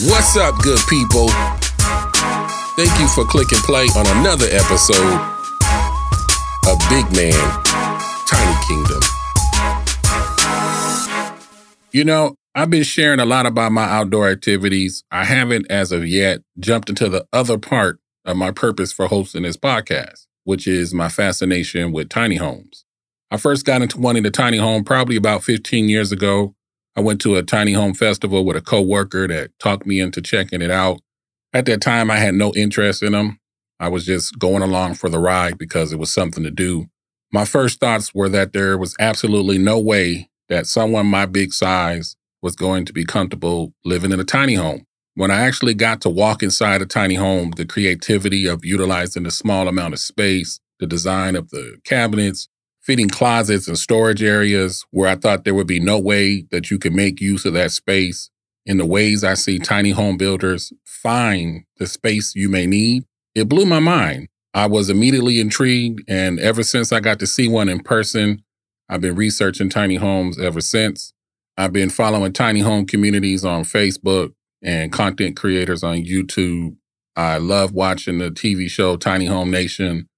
What's up, good people? Thank you for clicking play on another episode of Big Man Tiny Kingdom. You know, I've been sharing a lot about my outdoor activities. I haven't, as of yet, jumped into the other part of my purpose for hosting this podcast, which is my fascination with tiny homes. I first got into wanting a tiny home probably about 15 years ago. I went to a tiny home festival with a coworker that talked me into checking it out. At that time, I had no interest in them. I was just going along for the ride because it was something to do. My first thoughts were that there was absolutely no way that someone my big size was going to be comfortable living in a tiny home. When I actually got to walk inside a tiny home, the creativity of utilizing the small amount of space, the design of the cabinets, fitting closets and storage areas where I thought there would be no way that you could make use of that space in the ways I see tiny home builders find the space you may need, it blew my mind. I was immediately intrigued, and ever since I got to see one in person, I've been researching tiny homes ever since. I've been following tiny home communities on Facebook, and content creators on YouTube. I love watching the TV show Tiny Home Nation.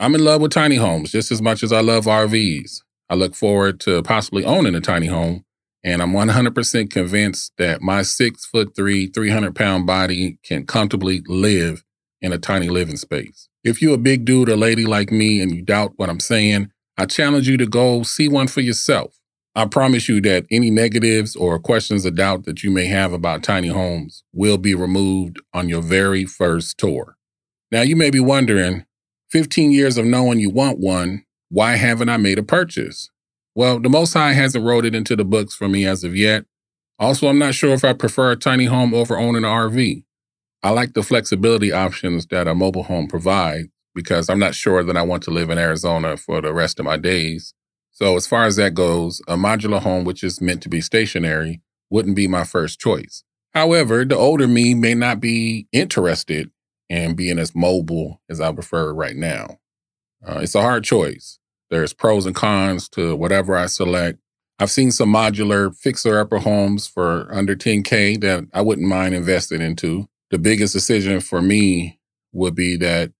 I'm in love with tiny homes just as much as I love RVs. I look forward to possibly owning a tiny home, and I'm 100% convinced that my six foot three, 300 pound body can comfortably live in a tiny living space. If you're a big dude or lady like me and you doubt what I'm saying, I challenge you to go see one for yourself. I promise you that any negatives or questions of doubt that you may have about tiny homes will be removed on your very first tour. Now, you may be wondering 15 years of knowing you want one, why haven't I made a purchase? Well, the Most High hasn't wrote it into the books for me as of yet. Also, I'm not sure if I prefer a tiny home over owning an RV. I like the flexibility options that a mobile home provides because I'm not sure that I want to live in Arizona for the rest of my days. So, as far as that goes, a modular home, which is meant to be stationary, wouldn't be my first choice. However, the older me may not be interested in being as mobile as I prefer right now. Uh, it's a hard choice. There's pros and cons to whatever I select. I've seen some modular fixer upper homes for under 10K that I wouldn't mind investing into. The biggest decision for me would be that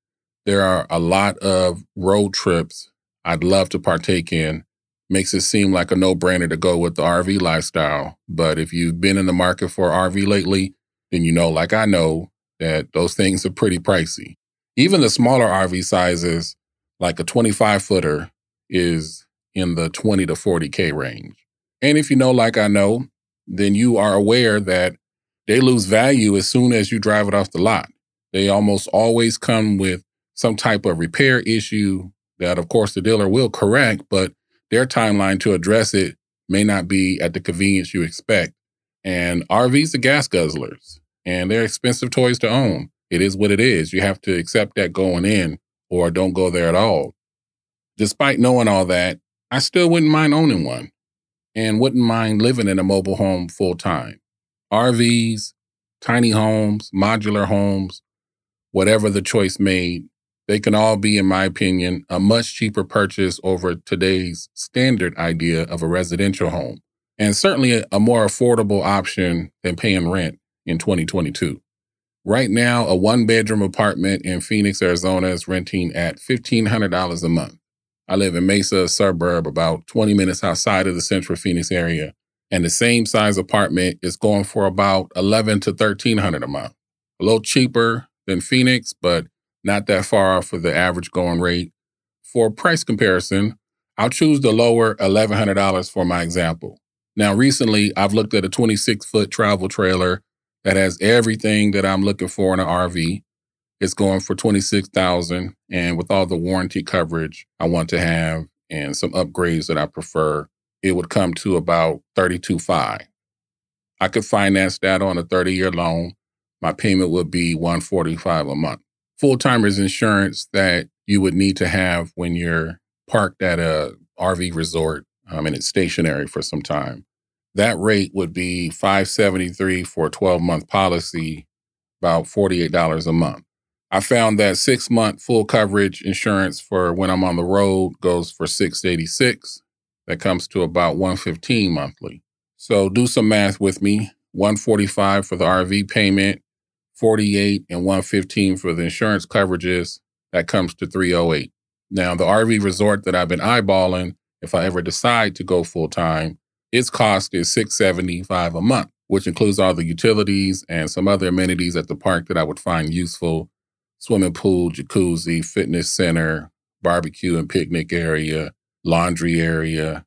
there are a lot of road trips I'd love to partake in. Makes it seem like a no brainer to go with the RV lifestyle. But if you've been in the market for RV lately, then you know, like I know, that those things are pretty pricey. Even the smaller RV sizes, like a 25 footer, is in the 20 to 40K range. And if you know, like I know, then you are aware that they lose value as soon as you drive it off the lot. They almost always come with some type of repair issue that, of course, the dealer will correct, but their timeline to address it may not be at the convenience you expect. And RVs are gas guzzlers, and they're expensive toys to own. It is what it is. You have to accept that going in, or don't go there at all. Despite knowing all that, I still wouldn't mind owning one and wouldn't mind living in a mobile home full time. RVs, tiny homes, modular homes, whatever the choice made, they can all be, in my opinion, a much cheaper purchase over today's standard idea of a residential home, and certainly a, more affordable option than paying rent in 2022. Right now, a one bedroom apartment in Phoenix, Arizona is renting at $1,500 a month. I live in Mesa, a suburb about 20 minutes outside of the central Phoenix area, and the same size apartment is going for about 11 to 1300 a month. A little cheaper than Phoenix, but not that far off of the average going rate. For price comparison, I'll choose the lower $1,100 for my example. Now, recently, I've looked at a 26 foot travel trailer that has everything that I'm looking for in an RV. It's going for 26000 and with all the warranty coverage I want to have and some upgrades that I prefer, it would come to about 32.5. I could finance that on a 30 year loan. My payment would be 145 a month full timers insurance that you would need to have when you're parked at a RV resort um, and it's stationary for some time. That rate would be 573 for a 12 month policy, about $48 a month. I found that six month full coverage insurance for when I'm on the road goes for 686. That comes to about 115 monthly. So do some math with me. 145 for the RV payment, 48 and 115 for the insurance coverages. That comes to 308. Now, the RV resort that I've been eyeballing, if I ever decide to go full time, its cost is 675 a month, which includes all the utilities and some other amenities at the park that I would find useful. Swimming pool, jacuzzi, fitness center, barbecue and picnic area, laundry area.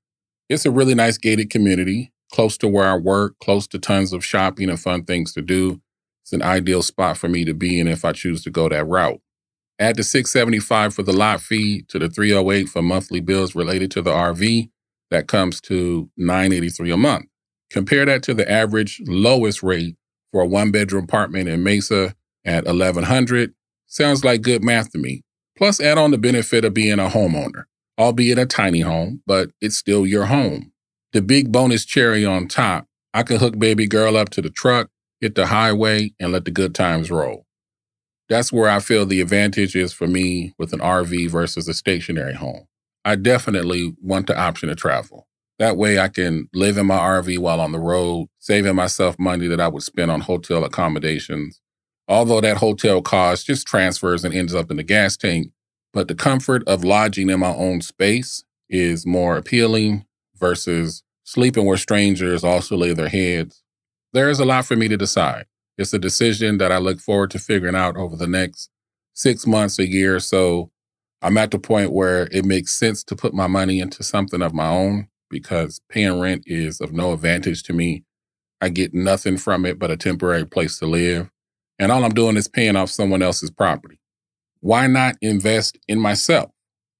It's a really nice gated community, close to where I work, close to tons of shopping and fun things to do. It's an ideal spot for me to be in if I choose to go that route. Add the 675 for the lot fee to the 308 for monthly bills related to the RV. That comes to 983 a month. Compare that to the average lowest rate for a one bedroom apartment in Mesa at 1100. Sounds like good math to me. Plus add on the benefit of being a homeowner, albeit a tiny home, but it's still your home. The big bonus cherry on top, I can hook baby girl up to the truck, hit the highway, and let the good times roll that's where I feel the advantage is for me with an RV versus a stationary home. I definitely want the option to travel. That way I can live in my RV while on the road, saving myself money that I would spend on hotel accommodations. Although that hotel cost just transfers and ends up in the gas tank, but the comfort of lodging in my own space is more appealing versus sleeping where strangers also lay their heads. There is a lot for me to decide. It's a decision that I look forward to figuring out over the next six months, a year. Or so I'm at the point where it makes sense to put my money into something of my own because paying rent is of no advantage to me. I get nothing from it but a temporary place to live. And all I'm doing is paying off someone else's property. Why not invest in myself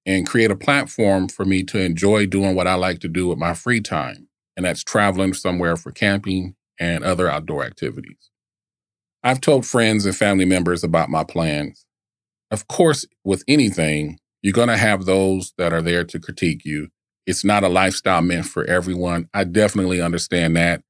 and create a platform for me to enjoy doing what I like to do with my free time? And that's traveling somewhere for camping and other outdoor activities. I've told friends and family members about my plans. Of course, with anything, you're going to have those that are there to critique you. It's not a lifestyle meant for everyone. I definitely understand that.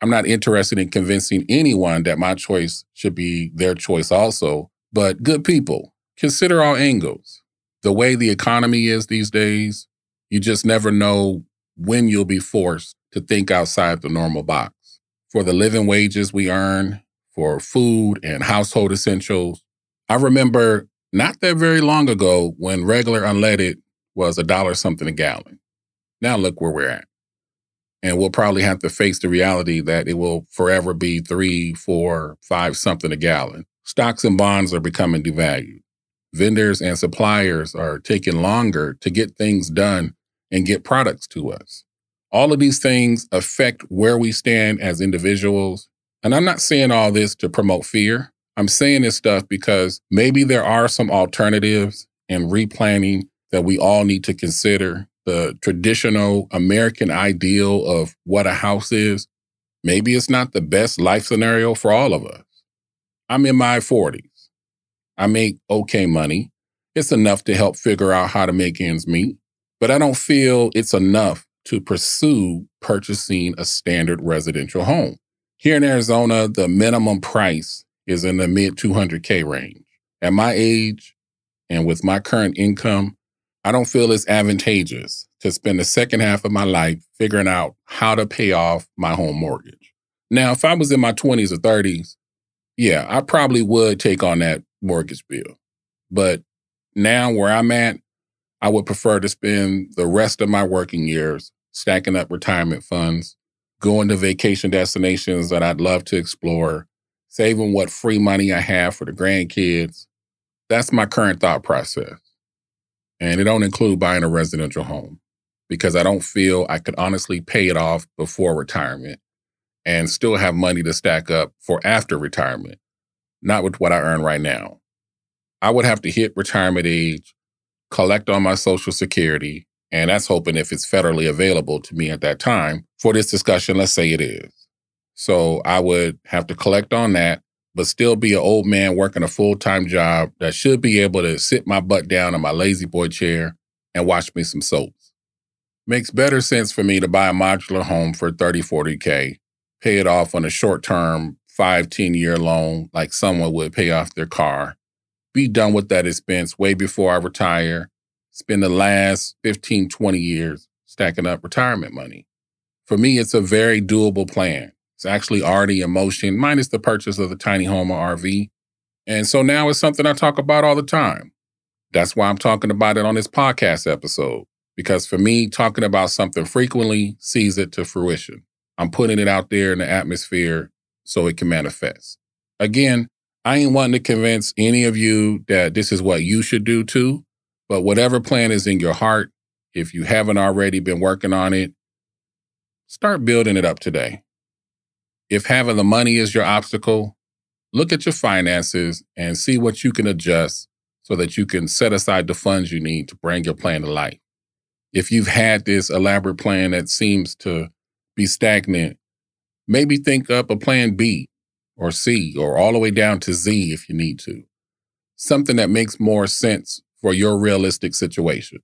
I'm not interested in convincing anyone that my choice should be their choice also. But good people, consider all angles. The way the economy is these days, you just never know when you'll be forced to think outside the normal box. For the living wages we earn for food and household essentials. I remember not that very long ago when regular unleaded was a dollar something a gallon. Now look where we're at. And we'll probably have to face the reality that it will forever be three, four, five something a gallon. Stocks and bonds are becoming devalued. Vendors and suppliers are taking longer to get things done and get products to us. All of these things affect where we stand as individuals and I'm not saying all this to promote fear. I'm saying this stuff because maybe there are some alternatives and replanning that we all need to consider. The traditional American ideal of what a house is, maybe it's not the best life scenario for all of us. I'm in my 40s. I make okay money. It's enough to help figure out how to make ends meet, but I don't feel it's enough to pursue purchasing a standard residential home. Here in Arizona, the minimum price is in the mid 200K range. At my age and with my current income, I don't feel it's advantageous to spend the second half of my life figuring out how to pay off my home mortgage. Now, if I was in my 20s or 30s, yeah, I probably would take on that mortgage bill. But now where I'm at, I would prefer to spend the rest of my working years stacking up retirement funds going to vacation destinations that I'd love to explore, saving what free money I have for the grandkids. That's my current thought process. And it don't include buying a residential home because I don't feel I could honestly pay it off before retirement and still have money to stack up for after retirement, not with what I earn right now. I would have to hit retirement age, collect on my social security, and that's hoping if it's federally available to me at that time for this discussion, let's say it is. So I would have to collect on that, but still be an old man working a full time job that should be able to sit my butt down in my La-Z-Boy chair and watch me some soaps. Makes better sense for me to buy a modular home for 30, 40K, pay it off on a short term, five, 10 year loan like someone would pay off their car, be done with that expense way before I retire, spend the last 15, 20 years stacking up retirement money. For me, it's a very doable plan. It's actually already in motion, minus the purchase of the tiny home or RV. And so now it's something I talk about all the time. That's why I'm talking about it on this podcast episode. Because for me, talking about something frequently sees it to fruition. I'm putting it out there in the atmosphere so it can manifest. Again, I ain't wanting to convince any of you that this is what you should do too, but whatever plan is in your heart, if you haven't already been working on it, start building it up today. If having the money is your obstacle, look at your finances and see what you can adjust so that you can set aside the funds you need to bring your plan to life. If you've had this elaborate plan that seems to be stagnant, maybe think up a plan B or C or all the way down to Z if you need to. Something that makes more sense for your realistic situation.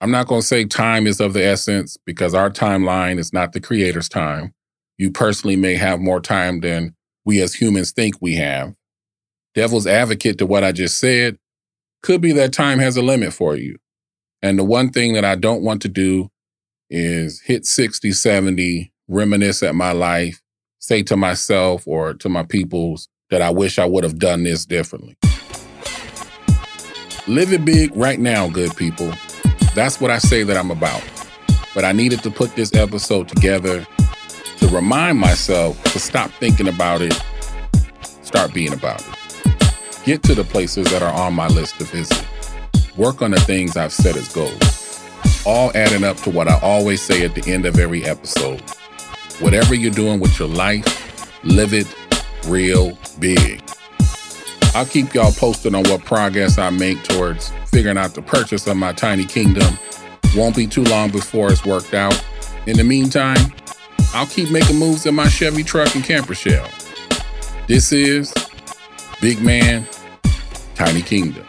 I'm not going to say time is of the essence because our timeline is not the creator's time. You personally may have more time than we as humans think we have. Devil's advocate to what I just said could be that time has a limit for you. And the one thing that I don't want to do is hit 60, 70, reminisce at my life, say to myself or to my peoples that I wish I would have done this differently. Live it big right now, good people. That's what I say that I'm about. But I needed to put this episode together remind myself to stop thinking about it, start being about it. Get to the places that are on my list to visit. Work on the things I've set as goals. All adding up to what I always say at the end of every episode Whatever you're doing with your life, live it real big. I'll keep y'all posted on what progress I make towards figuring out the purchase of my tiny kingdom. Won't be too long before it's worked out. In the meantime, I'll keep making moves in my Chevy truck and camper shell. This is Big Man, Tiny Kingdom.